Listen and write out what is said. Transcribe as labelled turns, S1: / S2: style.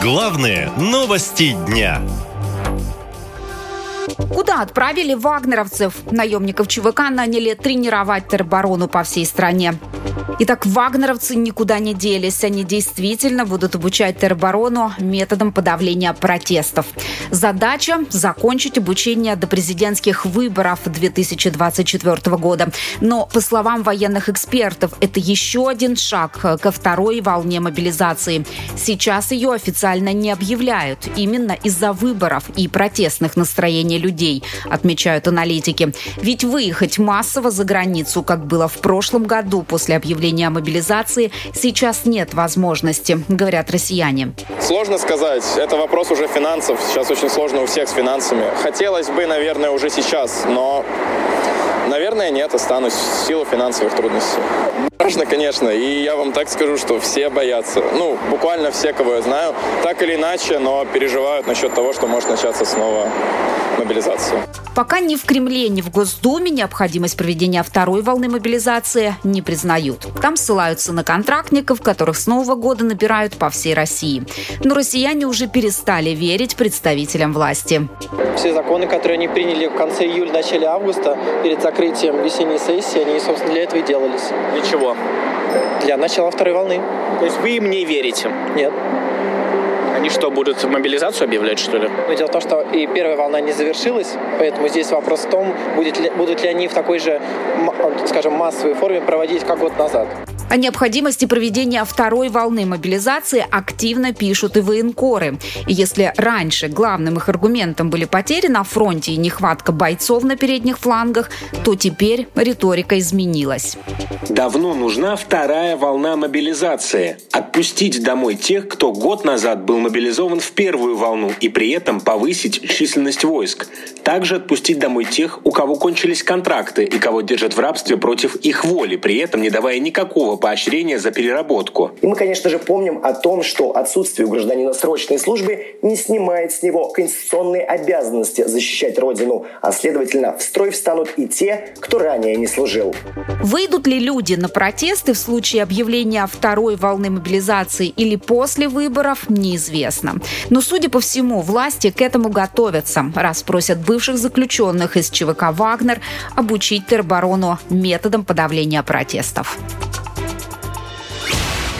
S1: Главные новости дня.
S2: Куда отправили вагнеровцев? Наемников ЧВК наняли тренировать тероборону по всей стране. Итак, вагнеровцы никуда не делись. Они действительно будут обучать тероборону методом подавления протестов. Задача – закончить обучение до президентских выборов 2024 года. Но, по словам военных экспертов, это еще один шаг ко второй волне мобилизации. Сейчас ее официально не объявляют. Именно из-за выборов и протестных настроений людей, отмечают аналитики. Ведь выехать массово за границу, как было в прошлом году после объявления объявления о мобилизации сейчас нет возможности, говорят россияне.
S3: Сложно сказать. Это вопрос уже финансов. Сейчас очень сложно у всех с финансами. Хотелось бы, наверное, уже сейчас, но Наверное, нет, останусь в силу финансовых трудностей. Страшно, конечно, и я вам так скажу, что все боятся. Ну, буквально все, кого я знаю, так или иначе, но переживают насчет того, что может начаться снова мобилизация.
S2: Пока ни в Кремле, ни в Госдуме необходимость проведения второй волны мобилизации не признают. Там ссылаются на контрактников, которых с Нового года набирают по всей России. Но россияне уже перестали верить представителям власти.
S4: Все законы, которые они приняли в конце июля, начале августа, перед закрытием весенней сессии, они, собственно, для этого и делались.
S5: Для чего?
S4: Для начала второй волны.
S5: То есть вы им не верите?
S4: Нет.
S5: Они что, будут мобилизацию объявлять, что ли?
S4: Но дело в том, что и первая волна не завершилась, поэтому здесь вопрос в том, будет ли, будут ли они в такой же, скажем, массовой форме проводить, как год назад.
S2: О необходимости проведения второй волны мобилизации активно пишут и военкоры. И если раньше главным их аргументом были потери на фронте и нехватка бойцов на передних флангах, то теперь риторика изменилась.
S6: Давно нужна вторая волна мобилизации. Отпустить домой тех, кто год назад был мобилизован в первую волну и при этом повысить численность войск. Также отпустить домой тех, у кого кончились контракты и кого держат в рабстве против их воли, при этом не давая никакого поощрения за переработку.
S7: И мы, конечно же, помним о том, что отсутствие у гражданина срочной службы не снимает с него конституционные обязанности защищать Родину, а следовательно, в строй встанут и те, кто ранее не служил.
S2: Выйдут ли люди на протесты в случае объявления второй волны мобилизации или после выборов, неизвестно. Но, судя по всему, власти к этому готовятся, раз просят бывших заключенных из ЧВК «Вагнер» обучить тероборону методом подавления протестов.